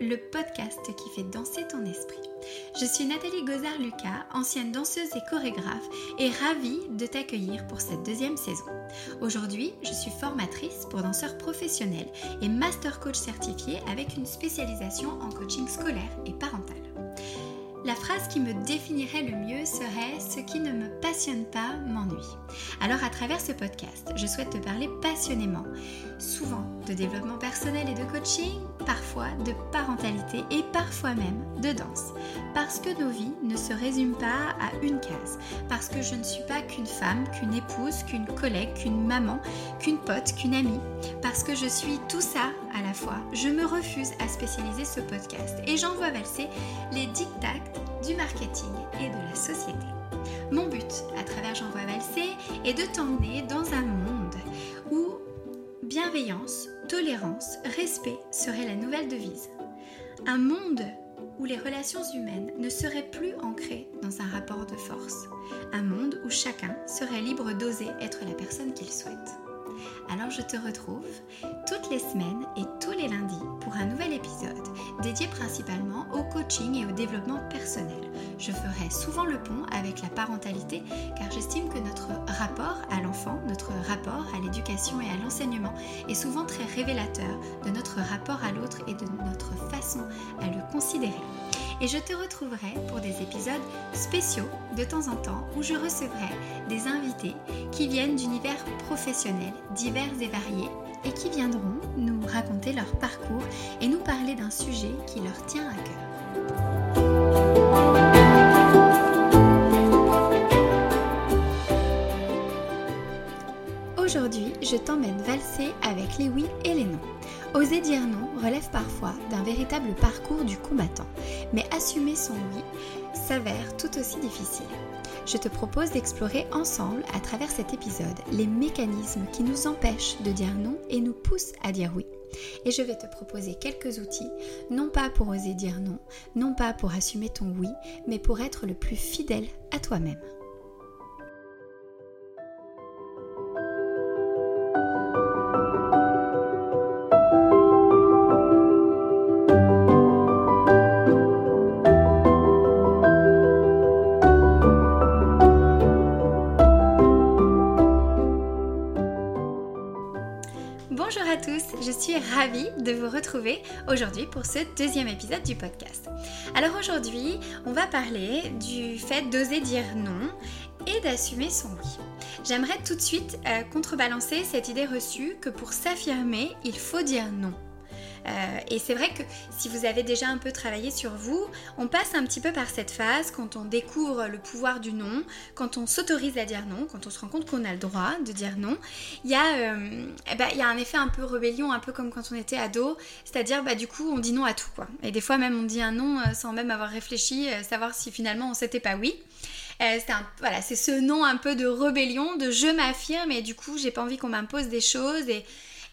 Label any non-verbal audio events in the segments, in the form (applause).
Le podcast qui fait danser ton esprit. Je suis Nathalie Gozard-Lucas, ancienne danseuse et chorégraphe, et ravie de t'accueillir pour cette deuxième saison. Aujourd'hui, je suis formatrice pour danseurs professionnels et master coach certifié avec une spécialisation en coaching scolaire et parental. La phrase qui me définirait le mieux serait ⁇ Ce qui ne me passionne pas m'ennuie ⁇ Alors à travers ce podcast, je souhaite te parler passionnément, souvent de développement personnel et de coaching, parfois de parentalité et parfois même de danse. Parce que nos vies ne se résument pas à une case. Parce que je ne suis pas qu'une femme, qu'une épouse, qu'une collègue, qu'une maman, qu'une pote, qu'une amie. Parce que je suis tout ça à la fois. Je me refuse à spécialiser ce podcast et j'envoie valser les dictats du marketing et de la société. Mon but à travers J'envoie valser est de t'emmener dans un monde où bienveillance, tolérance, respect seraient la nouvelle devise. Un monde où les relations humaines ne seraient plus ancrées dans un rapport de force. Un monde où chacun serait libre d'oser être la personne qu'il souhaite. Alors je te retrouve toutes les semaines et tous les lundis pour un nouvel épisode dédié principalement au coaching et au développement personnel. Je ferai souvent le pont avec la parentalité car j'estime que notre rapport à l'enfant, notre rapport à l'éducation et à l'enseignement est souvent très révélateur de notre rapport à l'autre et de notre façon à le considérer et je te retrouverai pour des épisodes spéciaux de temps en temps où je recevrai des invités qui viennent d'univers professionnels divers et variés et qui viendront nous raconter leur parcours et nous parler d'un sujet qui leur tient à cœur. Aujourd'hui, je t'emmène valser avec les oui et les non. Oser dire non relève parfois d'un véritable parcours du combattant, mais assumer son oui s'avère tout aussi difficile. Je te propose d'explorer ensemble, à travers cet épisode, les mécanismes qui nous empêchent de dire non et nous poussent à dire oui. Et je vais te proposer quelques outils, non pas pour oser dire non, non pas pour assumer ton oui, mais pour être le plus fidèle à toi-même. Je suis ravie de vous retrouver aujourd'hui pour ce deuxième épisode du podcast. Alors aujourd'hui, on va parler du fait d'oser dire non et d'assumer son oui. J'aimerais tout de suite euh, contrebalancer cette idée reçue que pour s'affirmer, il faut dire non. Euh, et c'est vrai que si vous avez déjà un peu travaillé sur vous, on passe un petit peu par cette phase quand on découvre le pouvoir du non, quand on s'autorise à dire non, quand on se rend compte qu'on a le droit de dire non. Il y, a, ben, il y a un effet un peu rébellion, un peu comme quand on était ado, c'est-à-dire bah, du coup on dit non à tout quoi. Et des fois même on dit un non euh, sans même avoir réfléchi, savoir si finalement on s'était pas oui. c'est ce nom un peu de rébellion, de je m'affirme et du coup j'ai pas envie qu'on m'impose des choses et,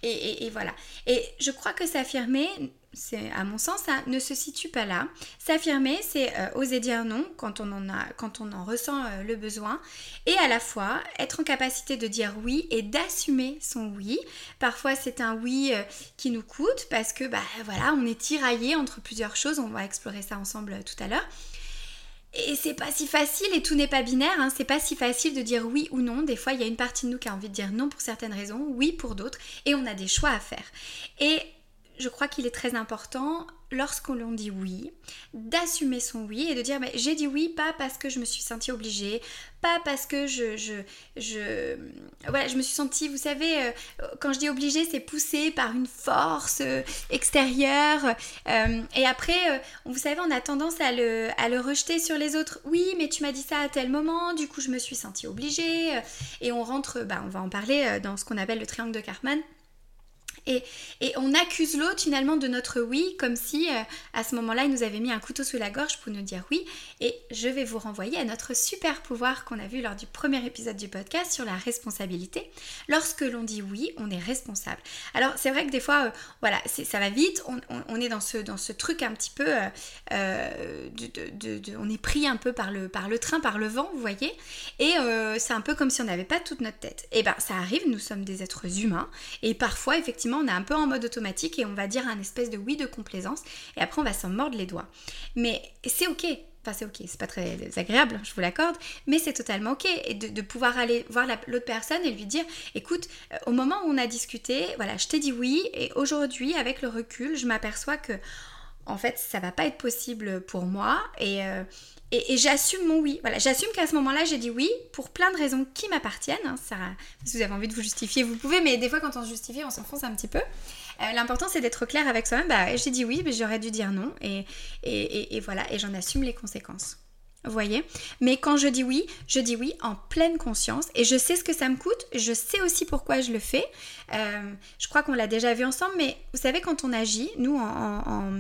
et, voilà. Et je crois que s'affirmer, c'est à mon sens, ça ne se situe pas là. S'affirmer, c'est euh, oser dire non quand on en a, quand on en ressent euh, le besoin, et à la fois être en capacité de dire oui et d'assumer son oui. Parfois, c'est un oui euh, qui nous coûte parce que, bah voilà, on est tiraillé entre plusieurs choses. On va explorer ça ensemble tout à l'heure. Et c'est pas si facile et tout n'est pas binaire, hein. c'est pas si facile de dire oui ou non. Des fois, il y a une partie de nous qui a envie de dire non pour certaines raisons, oui pour d'autres, et on a des choix à faire. Et je crois qu'il est très important lorsqu'on l'on dit oui, d'assumer son oui et de dire j'ai dit oui pas parce que je me suis sentie obligée, pas parce que je je je voilà, je me suis sentie, vous savez, euh, quand je dis obligée, c'est poussé par une force euh, extérieure euh, et après vous savez, on a tendance à le à le rejeter sur les autres. Oui, mais tu m'as dit ça à tel moment, du coup je me suis sentie obligée et on rentre bah on va en parler dans ce qu'on appelle le triangle de Cartman. Et, on accuse l'autre finalement de notre oui, comme si euh, à ce moment-là, il nous avait mis un couteau sous la gorge pour nous dire oui. Et je vais vous renvoyer à notre super pouvoir qu'on a vu lors du premier épisode du podcast sur la responsabilité. Lorsque l'on dit oui, on est responsable. Alors c'est vrai que des fois, euh, voilà, ça va vite, on, est dans ce, dans ce truc un petit peu, euh, de, on est pris un peu par le, par le train, par le vent, vous voyez. Et c'est un peu comme si on n'avait pas toute notre tête. Et eh ben ça arrive, nous sommes des êtres humains. Et parfois, effectivement, on est un peu en mode automatique et on va dire un espèce de oui de complaisance et après on va s'en mordre les doigts. Mais c'est ok, Enfin, c'est ok, c'est pas très agréable, je vous l'accorde, mais c'est totalement ok. De, pouvoir aller voir l'autre personne et lui dire écoute, euh, au moment où on a discuté, voilà, je t'ai dit oui, et aujourd'hui, avec le recul, je m'aperçois que, en fait, ça va pas être possible pour moi, et, euh, et, j'assume mon oui. Voilà, j'assume qu'à ce moment-là, j'ai dit oui pour plein de raisons qui m'appartiennent. Hein, ça, si vous avez envie de vous justifier, vous pouvez, mais des fois, quand on se justifie, on s'enfonce un petit peu. Euh, l'important, c'est d'être clair avec soi-même. Bah, j'ai dit oui, mais j'aurais dû dire non. Et, et, et voilà, et j'en assume les conséquences. Vous voyez? Mais quand je dis oui, je dis oui en pleine conscience et je sais ce que ça me coûte, je sais aussi pourquoi je le fais. Euh, je crois qu'on l'a déjà vu ensemble, mais vous savez, quand on agit, nous en,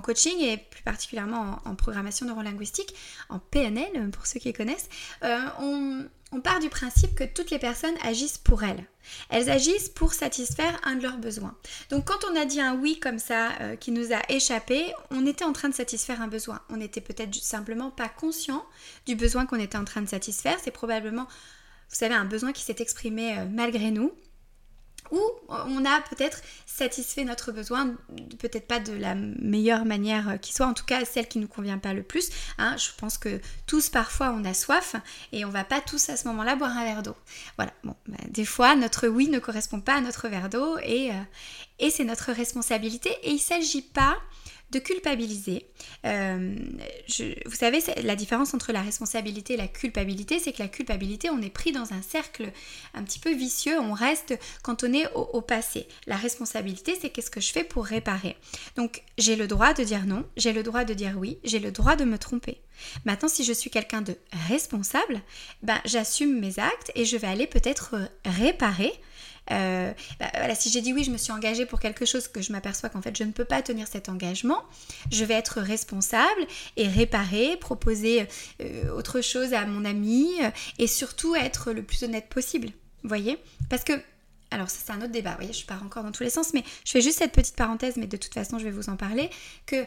coaching et plus particulièrement en, programmation neurolinguistique, en PNL pour ceux qui connaissent, euh, on, on part du principe que toutes les personnes agissent pour elles. Elles agissent pour satisfaire un de leurs besoins. Donc quand on a dit un oui comme ça euh, qui nous a échappé, on était en train de satisfaire un besoin. On n'était peut-être simplement pas conscient du besoin qu'on était en train de satisfaire. C'est probablement, vous savez, un besoin qui s'est exprimé euh, malgré nous ou on a peut-être satisfait notre besoin, peut-être pas de la meilleure manière euh, qui soit, en tout cas celle qui nous convient pas le plus. Hein. Je pense que tous parfois on a soif et on va pas tous à ce moment-là boire un verre d'eau. Voilà, bon, bah, des fois notre oui ne correspond pas à notre verre d'eau et, euh, et c'est notre responsabilité et il s'agit pas de culpabiliser. Euh, vous savez, la différence entre la responsabilité et la culpabilité, c'est que la culpabilité, on est pris dans un cercle un petit peu vicieux, on reste cantonné au, au passé. La responsabilité, c'est qu'est-ce que je fais pour réparer. Donc, j'ai le droit de dire non, j'ai le droit de dire oui, j'ai le droit de me tromper. Maintenant, si je suis quelqu'un de responsable, ben, j'assume mes actes et je vais aller peut-être réparer euh, bah, si j'ai dit oui, je me suis engagée pour quelque chose que je m'aperçois qu'en fait je ne peux pas tenir cet engagement, je vais être responsable et réparer, proposer euh, autre chose à mon ami euh, et surtout être le plus honnête possible. Voyez Parce que alors ça c'est un autre débat, voyez, je pars encore dans tous les sens, mais je fais juste cette petite parenthèse, mais de toute façon je vais vous en parler, que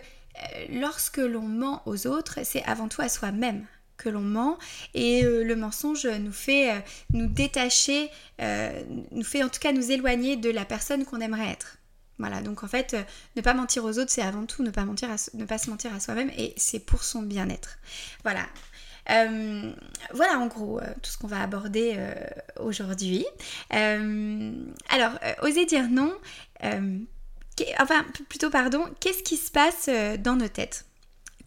lorsque l'on ment aux autres, c'est avant tout à soi-même que l'on ment et euh, le mensonge nous fait euh, nous détacher, euh, nous fait en tout cas nous éloigner de la personne qu'on aimerait être. Voilà, donc en fait, ne pas mentir aux autres, c'est avant tout ne pas, mentir ne pas se mentir à soi-même et c'est pour son bien-être. Voilà. voilà en gros tout ce qu'on va aborder aujourd'hui. alors, oser dire non, enfin plutôt pardon, qu'est-ce qui se passe dans nos têtes?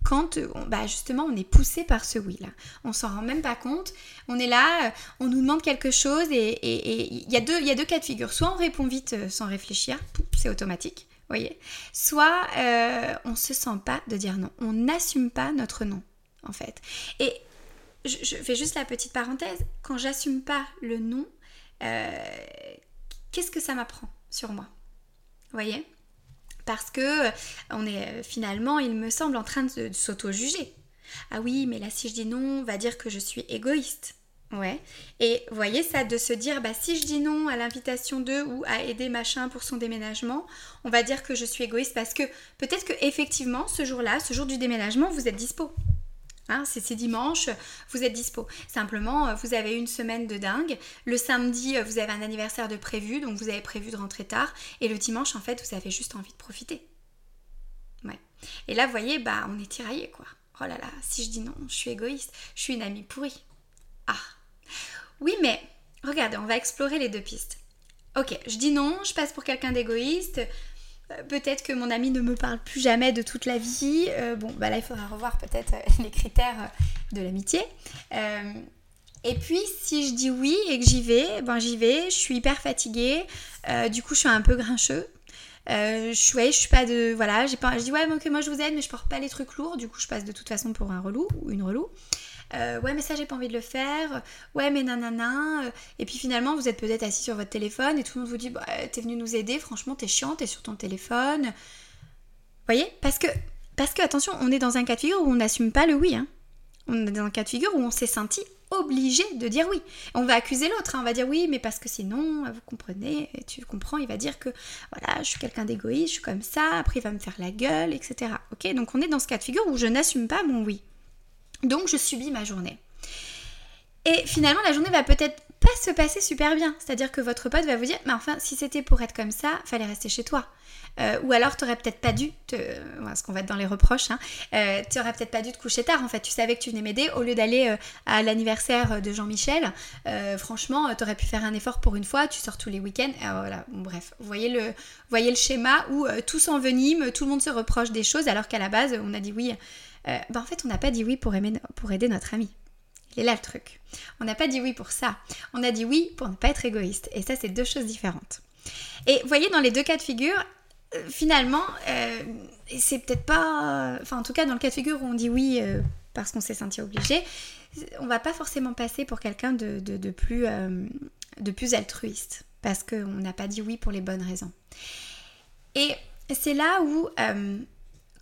Quand euh, bah justement on est poussé par ce oui là. On s'en rend même pas compte. On est là, euh, on nous demande quelque chose et il y, a deux, y a deux cas de figure. Soit on répond vite euh, sans réfléchir, c'est automatique, voyez. Soit on se sent pas de dire non. On n'assume pas notre non en fait. Et je, fais juste la petite parenthèse. Quand j'assume pas le non, qu'est-ce que ça m'apprend sur moi voyez? Parce que euh, on est euh, finalement, il me semble, en train de, s'auto-juger. Ah oui, mais là si je dis non, on va dire que je suis égoïste. Ouais. Et voyez ça de se dire bah si je dis non à l'invitation de ou à aider machin pour son déménagement, on va dire que je suis égoïste parce que peut-être que effectivement ce jour-là, ce jour du déménagement, vous êtes dispo. Hein, c'est dimanche, vous êtes dispo. Simplement, euh, vous avez une semaine de dingue. Le samedi, euh, vous avez un anniversaire de prévu, donc vous avez prévu de rentrer tard. Et le dimanche, en fait, vous avez juste envie de profiter. Ouais. Et là, vous voyez, bah, on est tiraillé, quoi. Oh là là, si je dis non, je suis égoïste, je suis une amie pourrie. Ah. Oui, mais regardez, on va explorer les deux pistes. Ok, je dis non, je passe pour quelqu'un d'égoïste. Euh, peut-être que mon ami ne me parle plus jamais de toute la vie. Euh, bon, bah là, il faudra revoir peut-être euh, (laughs) les critères de l'amitié. et puis, si je dis oui et que j'y vais, ben j'y vais. Je suis hyper fatiguée. du coup, je suis un peu grincheux. je de. Voilà, j'ai pas, je dis ouais, ok, moi je vous aide, mais je porte pas les trucs lourds. Du coup, je passe de toute façon pour un relou ou une relou. Euh, ouais mais ça j'ai pas envie de le faire, ouais mais nanana, et puis finalement vous êtes peut-être assis sur votre téléphone et tout le monde vous dit bah, t'es venu nous aider, franchement t'es chiant, t'es sur ton téléphone. Voyez Parce que, parce que attention, on est dans un cas de figure où on n'assume pas le oui. Hein. On est dans un cas de figure où on s'est senti obligé de dire oui. On va accuser l'autre, hein. on va dire oui, mais parce que sinon, vous comprenez, tu comprends, il va dire que voilà, je suis quelqu'un d'égoïste, je suis comme ça, après il va me faire la gueule, etc. Ok, donc on est dans ce cas de figure où je n'assume pas mon oui. Donc je subis ma journée. Et finalement, la journée va peut-être pas se passer super bien. C'est-à-dire que votre pote va vous dire, mais enfin, si c'était pour être comme ça, fallait rester chez toi. Euh, ou alors, tu peut-être pas dû, te... parce qu'on va être dans les reproches, hein, euh, tu aurais peut-être pas dû te coucher tard. En fait, tu savais que tu venais m'aider. Au lieu d'aller euh, à l'anniversaire de Jean-Michel, franchement, tu aurais pu faire un effort pour une fois. Tu sors tous les week-ends. voilà, bref, vous voyez le, voyez le schéma où tout s'envenime, tout le monde se reproche des choses, alors qu'à la base, on a dit oui. Ben, en fait, on n'a pas dit oui pour, aimer, pour aider notre ami. Et là le truc. On n'a pas dit oui pour ça. On a dit oui pour ne pas être égoïste. Et ça, c'est deux choses différentes. Et voyez, dans les deux cas de figure, euh, finalement, euh, c'est peut-être pas. Enfin, en tout cas, dans le cas de figure où on dit oui parce qu'on s'est senti obligé, on va pas forcément passer pour quelqu'un de, plus, de plus altruiste. Parce qu'on n'a pas dit oui pour les bonnes raisons. Et c'est là où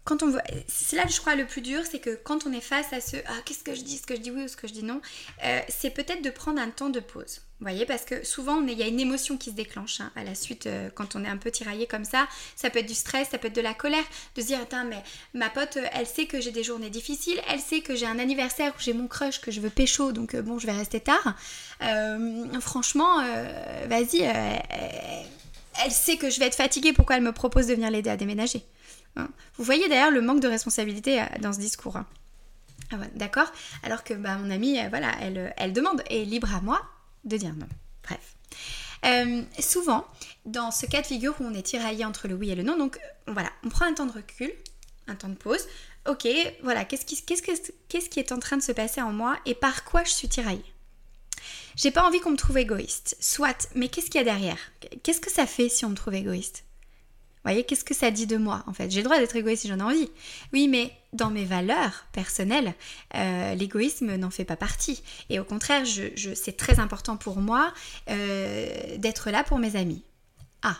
quand on voit, c'est là que je crois le plus dur, c'est que quand on est face à ce ah qu'est-ce que je dis, ce que je dis oui ou ce que je dis non, euh, c'est peut-être de prendre un temps de pause. Vous voyez, parce que souvent il y a une émotion qui se déclenche hein, à la suite euh, quand on est un peu tiraillé comme ça. Ça peut être du stress, ça peut être de la colère, de se dire attends mais ma pote, euh, elle sait que j'ai des journées difficiles, elle sait que j'ai un anniversaire où j'ai mon crush que je veux pécho, donc bon je vais rester tard. franchement, vas-y, elle sait que je vais être fatiguée, pourquoi elle me propose de venir l'aider à déménager? Hein. Vous voyez d'ailleurs le manque de responsabilité euh, dans ce discours. Hein. Ah d'accord Alors que bah, mon amie, euh, voilà, elle, euh, elle demande et libre à moi de dire non. Bref. souvent, dans ce cas de figure où on est tiraillé entre le oui et le non, donc voilà, on prend un temps de recul, un temps de pause. Ok, voilà, qu'est-ce qui, qu'est-ce, qu'est-ce qui est en train de se passer en moi et par quoi je suis tiraillée? J'ai pas envie qu'on me trouve égoïste, soit, mais qu'est-ce qu'il y a derrière? Qu'est-ce que ça fait si on me trouve égoïste? Voyez, qu'est-ce que ça dit de moi en fait? J'ai le droit d'être égoïste si j'en ai envie. Oui, mais dans mes valeurs personnelles, euh, l'égoïsme n'en fait pas partie. Et au contraire, je, c'est très important pour moi euh, d'être là pour mes amis. Ah,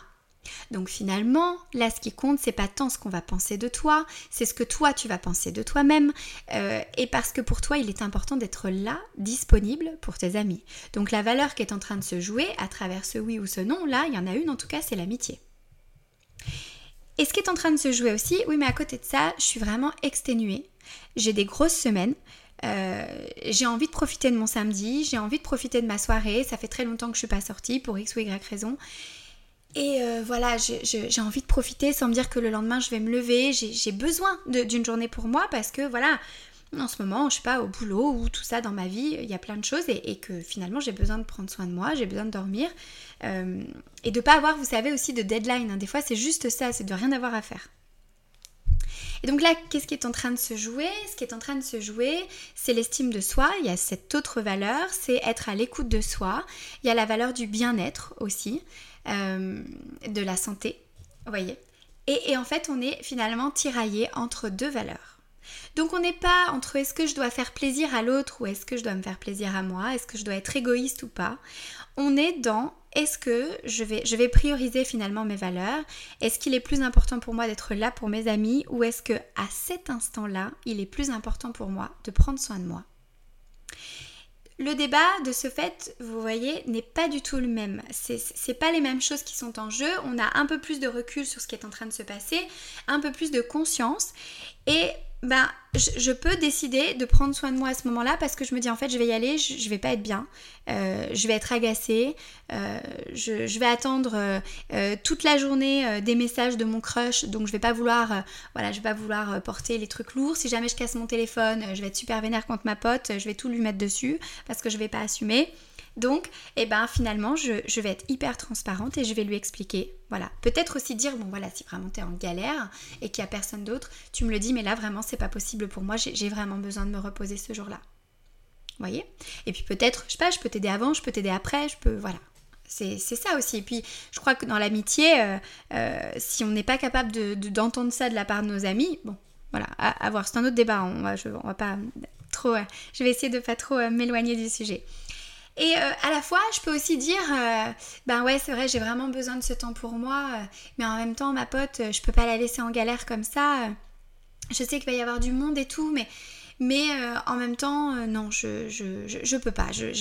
donc finalement, là, ce qui compte, c'est pas tant ce qu'on va penser de toi, c'est ce que toi tu vas penser de toi-même. Euh, et parce que pour toi, il est important d'être là, disponible pour tes amis. Donc la valeur qui est en train de se jouer à travers ce oui ou ce non, là, il y en a une en tout cas, c'est l'amitié. Et ce qui est en train de se jouer aussi, oui, mais à côté de ça, je suis vraiment exténuée. J'ai des grosses semaines. Euh, j'ai envie de profiter de mon samedi, j'ai envie de profiter de ma soirée. Ça fait très longtemps que je suis pas sortie pour X ou Y raison. Et euh, voilà, j'ai envie de profiter sans me dire que le lendemain je vais me lever. J'ai besoin d'une journée pour moi parce que voilà, en ce moment, je suis pas, au boulot ou tout ça dans ma vie, il y a plein de choses et, que finalement j'ai besoin de prendre soin de moi, j'ai besoin de dormir euh, et de pas avoir, vous savez, aussi de deadline. Hein. Des fois, c'est juste ça, c'est de rien avoir à faire. Et donc là, qu'est-ce qui est en train de se jouer? Ce qui est en train de se jouer, c'est l'estime de soi. Il y a cette autre valeur, c'est être à l'écoute de soi. Il y a la valeur du bien-être aussi, euh, de la santé, vous voyez? et en fait, on est finalement tiraillé entre deux valeurs. Donc on n'est pas entre est-ce que je dois faire plaisir à l'autre ou est-ce que je dois me faire plaisir à moi, est-ce que je dois être égoïste ou pas. On est dans est-ce que je vais, je vais prioriser finalement mes valeurs Est-ce qu'il est plus important pour moi d'être là pour mes amis ou est-ce que à cet instant-là, il est plus important pour moi de prendre soin de moi le débat de ce fait, vous voyez, n'est pas du tout le même. C'est pas les mêmes choses qui sont en jeu. On a un peu plus de recul sur ce qui est en train de se passer, un peu plus de conscience. Et ben, je, peux décider de prendre soin de moi à ce moment-là parce que je me dis en fait je vais y aller, je, vais pas être bien, euh, je vais être agacée, euh, je, vais attendre euh, toute la journée des messages de mon crush, donc je vais pas vouloir, voilà, je vais pas vouloir porter les trucs lourds. Si jamais je casse mon téléphone, je vais être super vénère contre ma pote, je vais tout lui mettre dessus parce que je vais pas assumer. Donc, eh ben, finalement, je, vais être hyper transparente et je vais lui expliquer. Voilà. Peut-être aussi dire, bon voilà, si vraiment tu es en galère et qu'il n'y a personne d'autre, tu me le dis, mais là, vraiment, c'est pas possible pour moi, j'ai vraiment besoin de me reposer ce jour-là. Voyez? Et puis peut-être, je sais pas, je peux t'aider avant, je peux t'aider après, je peux, voilà. C'est ça aussi. Et puis, je crois que dans l'amitié, euh, euh, si on n'est pas capable d'entendre de, ça de la part de nos amis, bon, voilà, à, voir. C'est un autre débat. On va, je, on va pas trop. Euh, je vais essayer de pas trop m'éloigner du sujet. Et euh, à la fois, je peux aussi dire, euh, ben ouais, c'est vrai, j'ai vraiment besoin de ce temps pour moi, euh, mais en même temps, ma pote, je peux pas la laisser en galère comme ça. je sais qu'il va y avoir du monde et tout, mais, mais en même temps, non, je, je, je, peux pas. Je,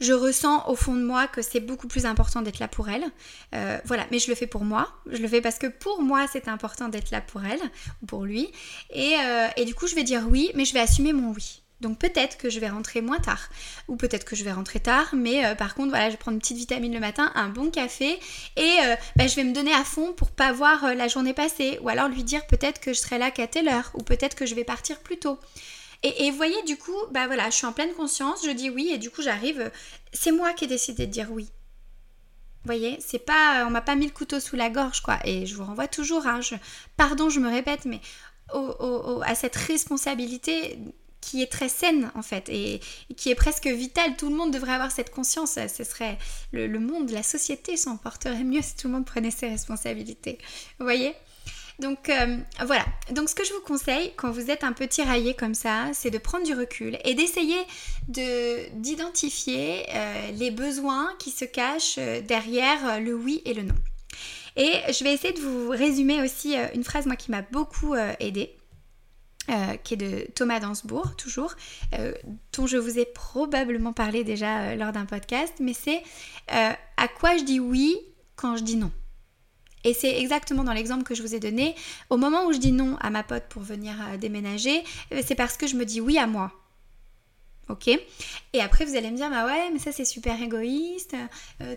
je, ressens au fond de moi que c'est beaucoup plus important d'être là pour elle. voilà, mais je le fais pour moi. Je le fais parce que pour moi, c'est important d'être là pour elle, ou pour lui. Et, et du coup, je vais dire oui, mais je vais assumer mon oui. Donc peut-être que je vais rentrer moins tard, ou peut-être que je vais rentrer tard, mais euh, par contre voilà, je vais prendre une petite vitamine le matin, un bon café, et euh, bah, je vais me donner à fond pour pas voir euh, la journée passer, ou alors lui dire peut-être que je serai là qu'à telle heure, ou peut-être que je vais partir plus tôt. Et, vous voyez, du coup, bah voilà, je suis en pleine conscience, je dis oui, et du coup j'arrive, c'est moi qui ai décidé de dire oui. Vous voyez, c'est pas, on m'a pas mis le couteau sous la gorge, quoi. Et je vous renvoie toujours, hein, pardon, je me répète, mais à cette responsabilité qui est très saine en fait et, qui est presque vitale. Tout le monde devrait avoir cette conscience. Ce serait le, monde, la société s'en porterait mieux si tout le monde prenait ses responsabilités. Vous voyez? Donc euh, voilà, donc ce que je vous conseille quand vous êtes un peu tiraillé comme ça, c'est de prendre du recul et d'essayer d'identifier euh, les besoins qui se cachent euh, derrière le oui et le non. Et je vais essayer de vous résumer aussi une phrase moi qui m'a beaucoup aidée. Euh, qui est de Thomas Dansbourg, toujours, euh, dont je vous ai probablement parlé déjà euh, lors d'un podcast, mais c'est à quoi je dis oui quand je dis non. Et c'est exactement dans l'exemple que je vous ai donné. Au moment où je dis non à ma pote pour venir déménager, c'est parce que je me dis oui à moi. Ok? Et après, vous allez me dire, bah ouais, mais ça c'est super égoïste.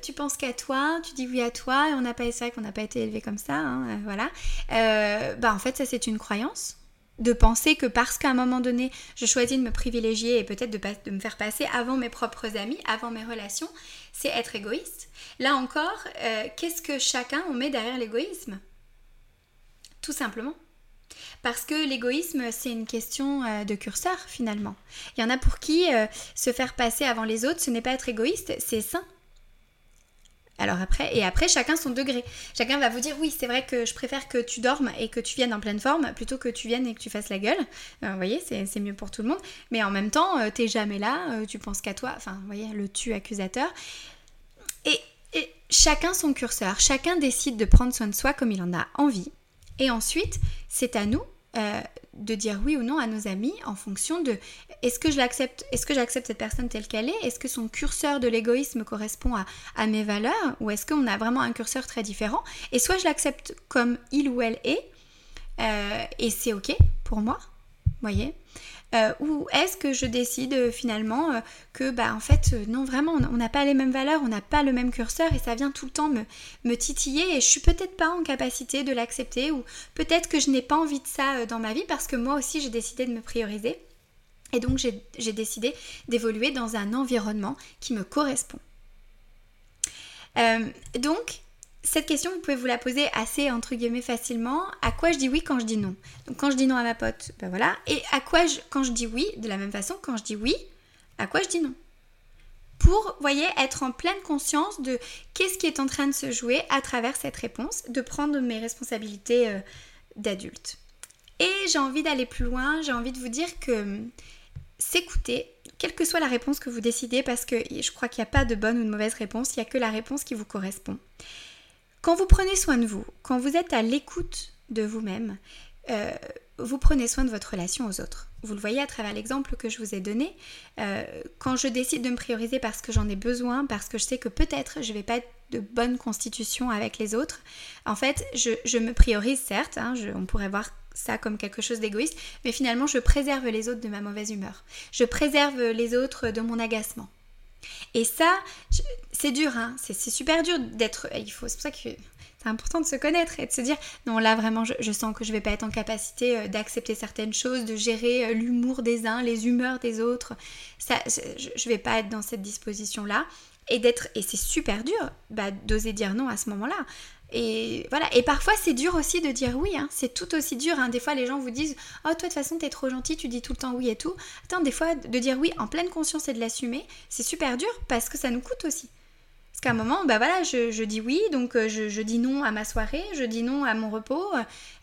tu penses qu'à toi, tu dis oui à toi, et on n'a pas, c'est vrai qu'on n'a pas été élevé comme ça, hein, voilà. bah en fait, ça c'est une croyance de penser que parce qu'à un moment donné, je choisis de me privilégier et peut-être de, me faire passer avant mes propres amis, avant mes relations, c'est être égoïste. Là encore, euh, qu'est-ce que chacun on met derrière l'égoïsme? Tout simplement. Parce que l'égoïsme, c'est une question euh, de curseur finalement. Il y en a pour qui euh, se faire passer avant les autres, ce n'est pas être égoïste, c'est sain. Alors après, et après, chacun son degré. Chacun va vous dire oui, c'est vrai que je préfère que tu dormes et que tu viennes en pleine forme plutôt que tu viennes et que tu fasses la gueule. Euh, vous voyez, c'est mieux pour tout le monde. Mais en même temps, euh, t'es jamais là, euh, tu penses qu'à toi. Enfin, vous voyez, le tu accusateur. Et, chacun son curseur. Chacun décide de prendre soin de soi comme il en a envie. Et ensuite, c'est à nous de dire oui ou non à nos amis en fonction de est-ce que je l'accepte, est-ce que j'accepte cette personne telle qu'elle est, est-ce que son curseur de l'égoïsme correspond à, mes valeurs? Ou est-ce qu'on a vraiment un curseur très différent? Et soit je l'accepte comme il ou elle est euh, et c'est ok pour moi, voyez? Euh, ou est-ce que je décide euh, finalement euh, que bah en fait non vraiment on n'a pas les mêmes valeurs, on n'a pas le même curseur et ça vient tout le temps me, me titiller et je suis peut-être pas en capacité de l'accepter ou peut-être que je n'ai pas envie de ça dans ma vie parce que moi aussi j'ai décidé de me prioriser et donc j'ai décidé d'évoluer dans un environnement qui me correspond. donc cette question, vous pouvez vous la poser assez entre guillemets facilement. À quoi je dis oui quand je dis non? Donc quand je dis non à ma pote, ben voilà. Et à quoi je, quand je dis oui, de la même façon, quand je dis oui, à quoi je dis non? Pour, voyez, être en pleine conscience de qu'est-ce qui est en train de se jouer à travers cette réponse, de prendre mes responsabilités euh, d'adulte. Et j'ai envie d'aller plus loin, j'ai envie de vous dire que hum, s'écouter, quelle que soit la réponse que vous décidez, parce que je crois qu'il n'y a pas de bonne ou de mauvaise réponse, il n'y a que la réponse qui vous correspond. Quand vous prenez soin de vous, quand vous êtes à l'écoute de vous-même, euh, vous prenez soin de votre relation aux autres. Vous le voyez à travers l'exemple que je vous ai donné. Euh, quand je décide de me prioriser parce que j'en ai besoin, parce que je sais que peut-être je vais pas être de bonne constitution avec les autres, en fait, je, me priorise certes, hein, on pourrait voir ça comme quelque chose d'égoïste, mais finalement je préserve les autres de ma mauvaise humeur. Je préserve les autres de mon agacement. Et ça, c'est dur, hein. c'est super dur d'être. Il faut, c'est pour ça que c'est important de se connaître et de se dire non là vraiment je, sens que je vais pas être en capacité euh, d'accepter certaines choses, de gérer euh, l'humour des uns, les humeurs des autres. Ça, je, vais pas être dans cette disposition là et d'être et c'est super dur bah, d'oser dire non à ce moment-là. Et voilà, et parfois c'est dur aussi de dire oui, hein. c'est tout aussi dur. Hein. Des fois les gens vous disent Oh, toi de toute façon t'es trop gentil, tu dis tout le temps oui et tout. Attends, des fois de dire oui en pleine conscience et de l'assumer, c'est super dur parce que ça nous coûte aussi. Parce qu'à un moment, bah voilà, je, dis oui, donc euh, je, dis non à ma soirée, je dis non à mon repos,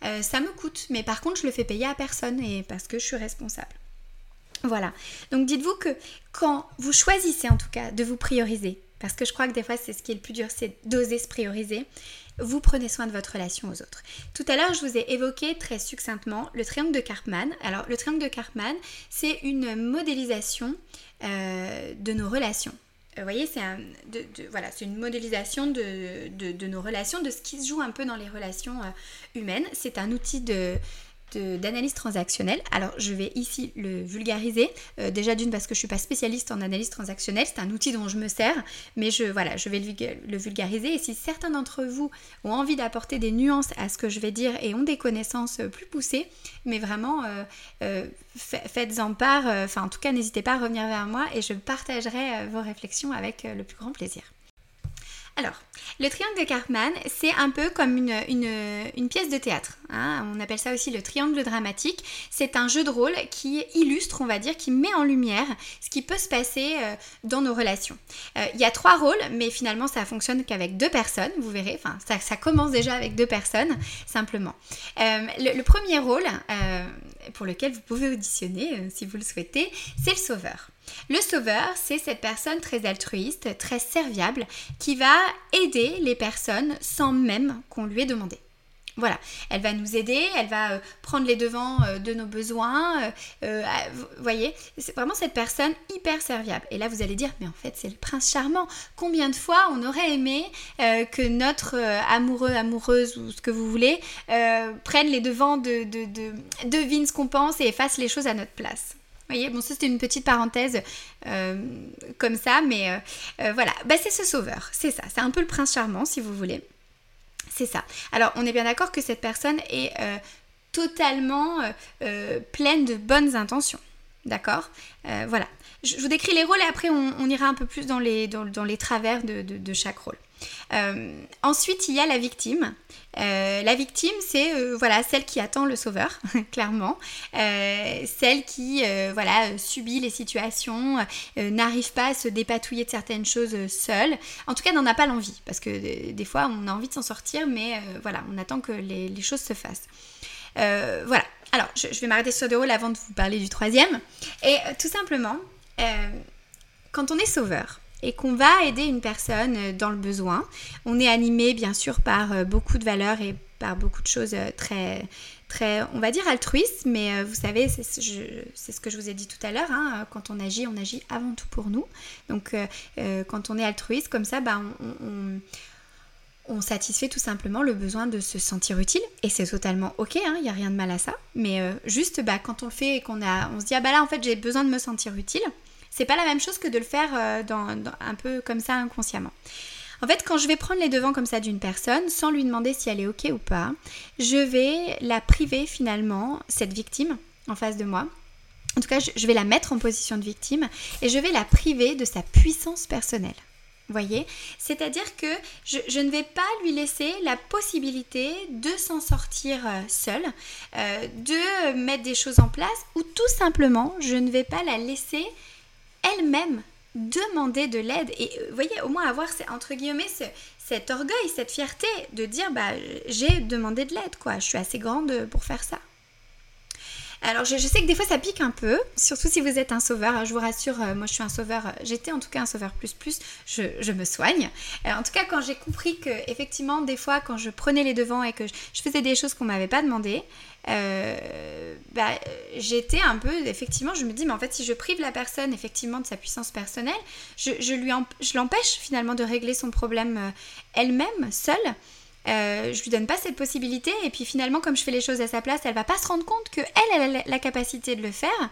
euh, ça me coûte. Mais par contre, je le fais payer à personne et parce que je suis responsable. Voilà. Donc dites-vous que quand vous choisissez en tout cas de vous prioriser, parce que je crois que des fois c'est ce qui est le plus dur, c'est d'oser se prioriser, vous prenez soin de votre relation aux autres. Tout à l'heure, je vous ai évoqué très succinctement le triangle de Karpman. Alors, le triangle de Karpman, c'est une modélisation euh, de nos relations. Vous voyez, c'est une modélisation de, nos relations, de ce qui se joue un peu dans les relations euh, humaines. C'est un outil de, d'analyse transactionnelle. Alors je vais ici le vulgariser. Euh, déjà d'une parce que je ne suis pas spécialiste en analyse transactionnelle, c'est un outil dont je me sers, mais je voilà, je vais le, vulgariser. Et si certains d'entre vous ont envie d'apporter des nuances à ce que je vais dire et ont des connaissances plus poussées, mais vraiment euh, faites-en part. Enfin en tout cas n'hésitez pas à revenir vers moi et je partagerai vos réflexions avec le plus grand plaisir. Alors, le triangle de Karpman, c'est un peu comme une, pièce de théâtre. Hein. On appelle ça aussi le triangle dramatique. C'est un jeu de rôle qui illustre, on va dire, qui met en lumière ce qui peut se passer euh, dans nos relations. Euh, il y a trois rôles, mais finalement, ça fonctionne qu'avec deux personnes, vous verrez. Enfin, ça, commence déjà avec deux personnes, simplement. Euh, le, premier rôle, pour lequel vous pouvez auditionner, si vous le souhaitez, c'est le sauveur. Le sauveur, c'est cette personne très altruiste, très serviable, qui va aider les personnes sans même qu'on lui ait demandé. Voilà, elle va nous aider, elle va euh, prendre les devants euh, de nos besoins. Euh, vous voyez, c'est vraiment cette personne hyper serviable. Et là, vous allez dire, mais en fait, c'est le prince charmant. Combien de fois on aurait aimé que notre amoureux, amoureuse ou ce que vous voulez prenne les devants de, de, de devine ce qu'on pense et fasse les choses à notre place voyez, bon, ça c'était une petite parenthèse comme ça, mais voilà, bah, c'est ce sauveur, c'est ça, c'est un peu le prince charmant si vous voulez. C'est ça. Alors, on est bien d'accord que cette personne est totalement pleine de bonnes intentions. D'accord? Voilà. Je, vous décris les rôles et après on, ira un peu plus dans les, dans, les travers de chaque rôle. Euh, ensuite, il y a la victime. Euh, la victime, c'est euh, voilà celle qui attend le sauveur, (laughs) clairement, celle qui voilà subit les situations, n'arrive pas à se dépatouiller de certaines choses seule. En tout cas, n'en a pas l'envie, parce que des fois, on a envie de s'en sortir, mais voilà, on attend que les, choses se fassent. voilà. Alors, je, je vais m'arrêter sur deux rôles avant de vous parler du troisième. Et tout simplement, quand on est sauveur, et qu'on va aider une personne euh, dans le besoin. On est animé bien sûr par euh, beaucoup de valeurs et par beaucoup de choses euh, très, très on va dire altruistes, mais vous savez, c'est ce que je vous ai dit tout à l'heure, hein, quand on agit, on agit avant tout pour nous. Donc quand on est altruiste comme ça, bah, on, satisfait tout simplement le besoin de se sentir utile et c'est totalement ok, il hein, n'y a rien de mal à ça. Mais juste bah, quand on fait et qu'on a, on se dit ah bah là en fait j'ai besoin de me sentir utile, c'est pas la même chose que de le faire euh, dans, un peu comme ça inconsciemment. En fait, quand je vais prendre les devants comme ça d'une personne, sans lui demander si elle est OK ou pas, je vais la priver finalement, cette victime, en face de moi. En tout cas, je vais la mettre en position de victime et je vais la priver de sa puissance personnelle. Voyez? C'est-à-dire que je, ne vais pas lui laisser la possibilité de s'en sortir euh, seule, euh, de mettre des choses en place, ou tout simplement, je ne vais pas la laisser elle-même demander de l'aide et vous euh, voyez au moins avoir entre guillemets cet orgueil, cette fierté de dire bah j'ai demandé de l'aide quoi, je suis assez grande pour faire ça. Alors je, sais que des fois ça pique un peu, surtout si vous êtes un sauveur. je vous rassure, euh, moi je suis un sauveur, euh, j'étais en tout cas un sauveur plus plus, je, me soigne. en tout cas quand j'ai compris que effectivement des fois quand je prenais les devants et que je, faisais des choses qu'on m'avait pas demandé, euh, bah, j'étais un peu, effectivement, je me dis, mais en fait, si je prive la personne, effectivement, de sa puissance personnelle, je, je je l'empêche finalement de régler son problème elle-même, seule. Euh, je lui donne pas cette possibilité et puis finalement comme je fais les choses à sa place elle va pas se rendre compte que elle, a la capacité de le faire.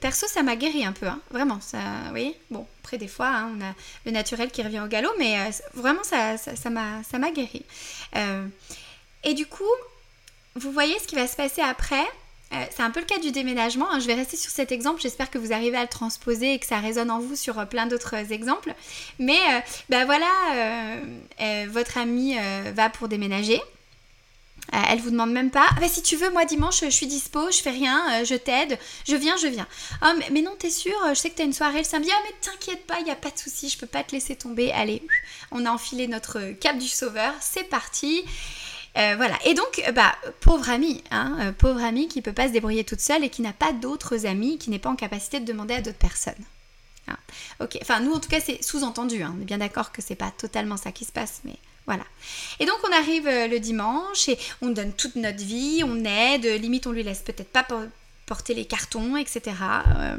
Perso ça m'a guéri un peu hein. vraiment ça vous voyez. Bon après des fois hein, on a le naturel qui revient au galop mais euh, vraiment ça ça m'a ça m'a guéri. Euh, et du coup vous voyez ce qui va se passer après? Euh, c'est un peu le cas du déménagement. Hein. Je vais rester sur cet exemple. J'espère que vous arrivez à le transposer et que ça résonne en vous sur euh, plein d'autres euh, exemples. Mais ben voilà, votre amie va pour déménager. Elle vous demande même pas, ah bah, si tu veux, moi dimanche, je suis dispo, je fais rien, je t'aide, je viens, je viens. Oh, mais, mais non, t'es sûre, je sais que t'as une soirée le samedi. Ah, mais t'inquiète pas, il n'y a pas de souci, je peux pas te laisser tomber. Allez, on a enfilé notre cap du sauveur, c'est parti. Euh, voilà. Et donc, euh, bah, pauvre amie, hein, euh, pauvre amie qui peut pas se débrouiller toute seule et qui n'a pas d'autres amis, qui n'est pas en capacité de demander à d'autres personnes. Hein. Ok. Enfin, nous en tout cas, c'est sous-entendu. Hein. On est bien d'accord que c'est pas totalement ça qui se passe, mais voilà. Et donc on arrive le dimanche et on donne toute notre vie, on aide, limite on lui laisse peut-être pas porter les cartons, etc. Euh,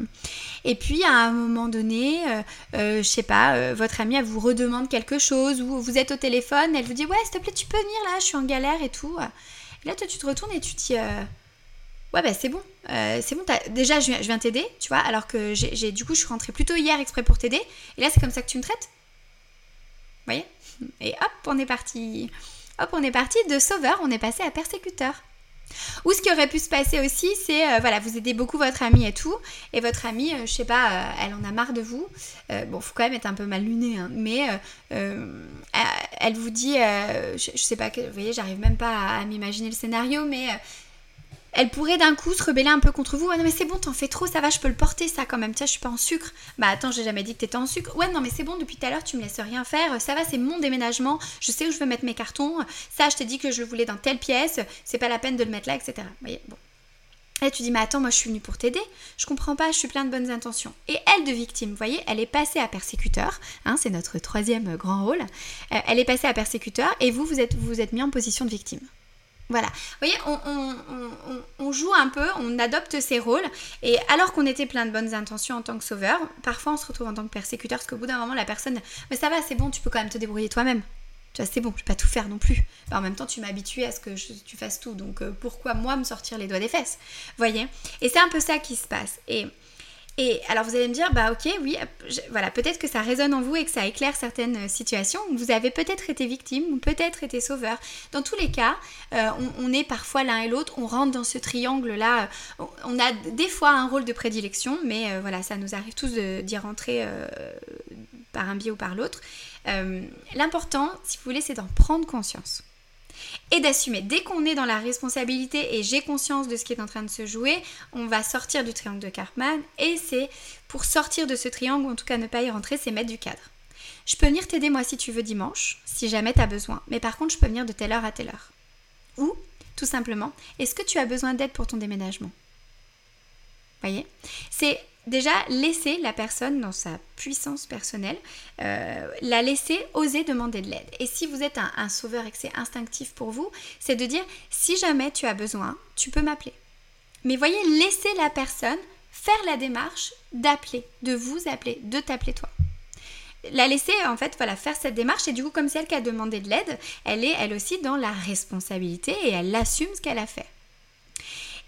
et puis à un moment donné, euh, euh, je sais pas, votre amie elle vous redemande quelque chose ou vous êtes au téléphone, elle vous dit ouais s'il te plaît tu peux venir là, je suis en galère et tout. Et là toi tu te retournes et tu te dis ouais bah c'est bon, euh, c'est bon, déjà je viens, t'aider, tu vois, alors que j'ai, du coup je suis rentrée plutôt hier exprès pour t'aider, et là c'est comme ça que tu me traites. Vous voyez? Et hop, on est parti. Hop, on est parti de sauveur, on est passé à persécuteur. Ou ce qui aurait pu se passer aussi, c'est, euh, voilà, vous aidez beaucoup votre amie et tout, et votre amie, euh, je sais pas, euh, elle en a marre de vous. bon, faut quand même être un peu mal luné, hein, mais elle vous dit, je, je, sais pas, vous voyez, j'arrive même pas à m'imaginer le scénario, mais elle pourrait d'un coup se rebeller un peu contre vous. Ouais, non, mais c'est bon, t'en fais trop, ça va, je peux le porter, ça quand même. Tiens, je suis pas en sucre. Bah attends, j'ai jamais dit que t'étais en sucre. Ouais, non, mais c'est bon, depuis tout à l'heure, tu me laisses rien faire. Ça va, c'est mon déménagement. Je sais où je veux mettre mes cartons. Ça, je t'ai dit que je le voulais dans telle pièce. C'est pas la peine de le mettre là, etc. Vous voyez, bon. Et tu dis, mais attends, moi je suis venue pour t'aider, je comprends pas, je suis plein de bonnes intentions. Et elle de victime, vous voyez, elle est passée à persécuteur, hein, c'est notre troisième grand rôle. Euh, elle est passée à persécuteur et vous, vous êtes, vous êtes mis en position de victime. Voilà, vous voyez, on, joue un peu, on adopte ses rôles, et alors qu'on était plein de bonnes intentions en tant que sauveur, parfois on se retrouve en tant que persécuteur, parce qu'au bout d'un moment, la personne, mais ça va, c'est bon, tu peux quand même te débrouiller toi-même. Tu vois, c'est bon, je vais pas tout faire non plus. en même temps, tu m'as habitué à ce que tu fasses tout, donc euh, pourquoi moi me sortir les doigts des fesses Voyez? Et c'est un peu ça qui se passe. Et et alors vous allez me dire, bah ok, oui, voilà, peut-être que ça résonne en vous et que ça éclaire certaines euh, situations. Vous avez peut-être été victime ou peut-être été sauveur. Dans tous les cas, euh, on, est parfois l'un et l'autre, on rentre dans ce triangle-là. On a des fois un rôle de prédilection, mais euh, voilà, ça nous arrive tous d'y rentrer par un biais ou par l'autre. L'important, si vous voulez, c'est d'en prendre conscience et d'assumer. Dès qu'on est dans la responsabilité et j'ai conscience de ce qui est en train de se jouer, on va sortir du triangle de Karpman et c'est pour sortir de ce triangle, ou en tout cas ne pas y rentrer, c'est mettre du cadre. Je peux venir t'aider moi si tu veux dimanche, si jamais tu as besoin, mais par contre je peux venir de telle heure à telle heure. Ou, tout simplement, est-ce que tu as besoin d'aide pour ton déménagement? Voyez? C'est déjà laisser la personne dans sa puissance personnelle, euh, la laisser oser demander de l'aide. Et si vous êtes un, sauveur et que c'est instinctif pour vous, c'est de dire si jamais tu as besoin, tu peux m'appeler. Mais voyez, laissez la personne faire la démarche d'appeler, de vous appeler, de t'appeler toi. La laisser en fait voilà faire cette démarche et du coup comme c'est elle qui a demandé de l'aide, elle est elle aussi dans la responsabilité et elle assume ce qu'elle a fait.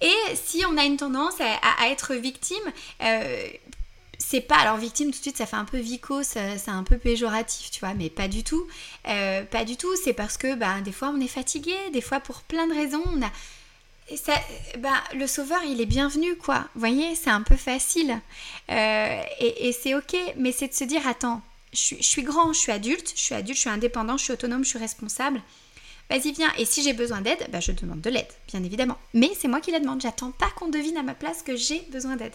Et si on a une tendance à, être victime, euh, c'est pas alors victime tout de suite ça fait un peu vico c'est un peu péjoratif tu vois mais pas du tout. Euh, pas du tout c'est parce que bah, des fois on est fatigué des fois pour plein de raisons bah, le sauveur il est bienvenu quoi. Vous voyez c'est un peu facile. Euh, et, c'est ok mais c'est de se dire attends je je suis grand je suis adulte je suis adulte je suis indépendant je suis autonome je suis responsable vas-y viens. Et si j'ai besoin d'aide, bah, je demande de l'aide, bien évidemment. Mais c'est moi qui la demande. J'attends pas qu'on devine à ma place que j'ai besoin d'aide.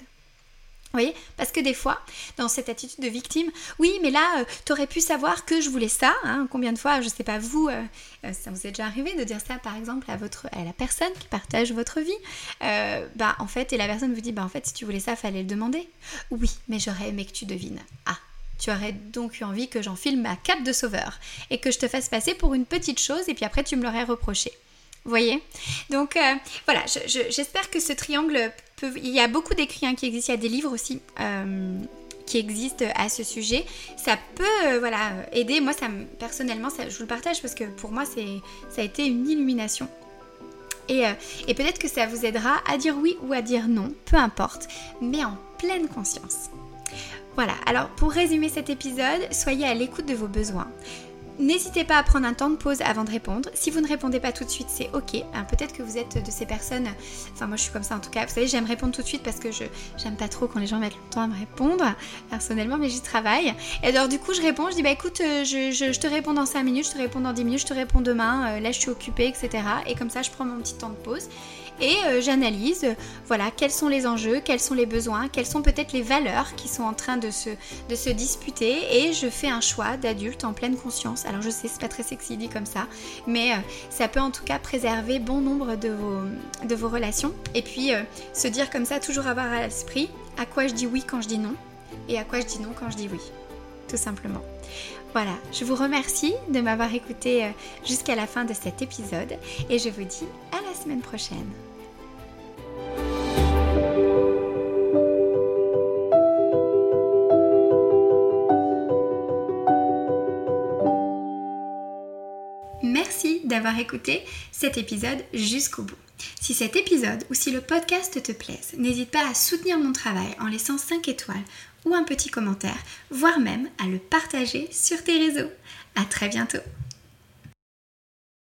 Vous voyez? Parce que des fois, dans cette attitude de victime, oui, mais là, euh, t'aurais pu savoir que je voulais ça. Hein. combien de fois, je sais pas vous, euh, euh, ça vous est déjà arrivé de dire ça, par exemple, à votre, à la personne qui partage votre vie. bah, en fait, et la personne vous dit, bah, en fait, si tu voulais ça, fallait le demander. Oui, mais j'aurais aimé que tu devines. Ah, tu aurais donc eu envie que j'enfile ma cape de sauveur et que je te fasse passer pour une petite chose et puis après tu me l'aurais reproché. Voyez? Donc euh, voilà, j'espère que ce triangle peut... Il y a beaucoup d'écrits hein, qui existent, il y a des livres aussi. Euh, qui existent à ce sujet, ça peut euh, voilà aider. Moi, ça personnellement, je vous le partage parce que pour moi, c'est ça a été une illumination. Et peut-être que ça vous aidera à dire oui ou à dire non, peu importe, mais en pleine conscience. Voilà, alors pour résumer cet épisode, soyez à l'écoute de vos besoins. N'hésitez pas à prendre un temps de pause avant de répondre. Si vous ne répondez pas tout de suite, c'est ok. Hein, peut-être que vous êtes de ces personnes. Enfin, moi je suis comme ça en tout cas. Vous savez, j'aime répondre tout de suite parce que je j'aime pas trop quand les gens mettent longtemps à me répondre personnellement, mais j'y travaille. Et alors du coup, je réponds. Je dis bah écoute, euh, je, te réponds dans 5 minutes, je te réponds dans 10 minutes, je te réponds demain. Euh, là, je suis occupée, etc. Et comme ça, je prends mon petit temps de pause et euh, j'analyse voilà quels sont les enjeux, quels sont les besoins, quelles sont peut-être les valeurs qui sont en train de se, de se disputer et je fais un choix d'adulte en pleine conscience. Alors je sais c'est pas très sexy dit comme ça, mais euh, ça peut en tout cas préserver bon nombre de vos, de vos relations et puis euh, se dire comme ça toujours avoir à l'esprit à quoi je dis oui quand je dis non et à quoi je dis non quand je dis oui, tout simplement. Voilà, je vous remercie de m'avoir écouté jusqu'à la fin de cet épisode et je vous dis à la semaine prochaine. D'avoir écouté cet épisode jusqu'au bout. Si cet épisode ou si le podcast te plaise, n'hésite pas à soutenir mon travail en laissant 5 étoiles ou un petit commentaire, voire même à le partager sur tes réseaux. À très bientôt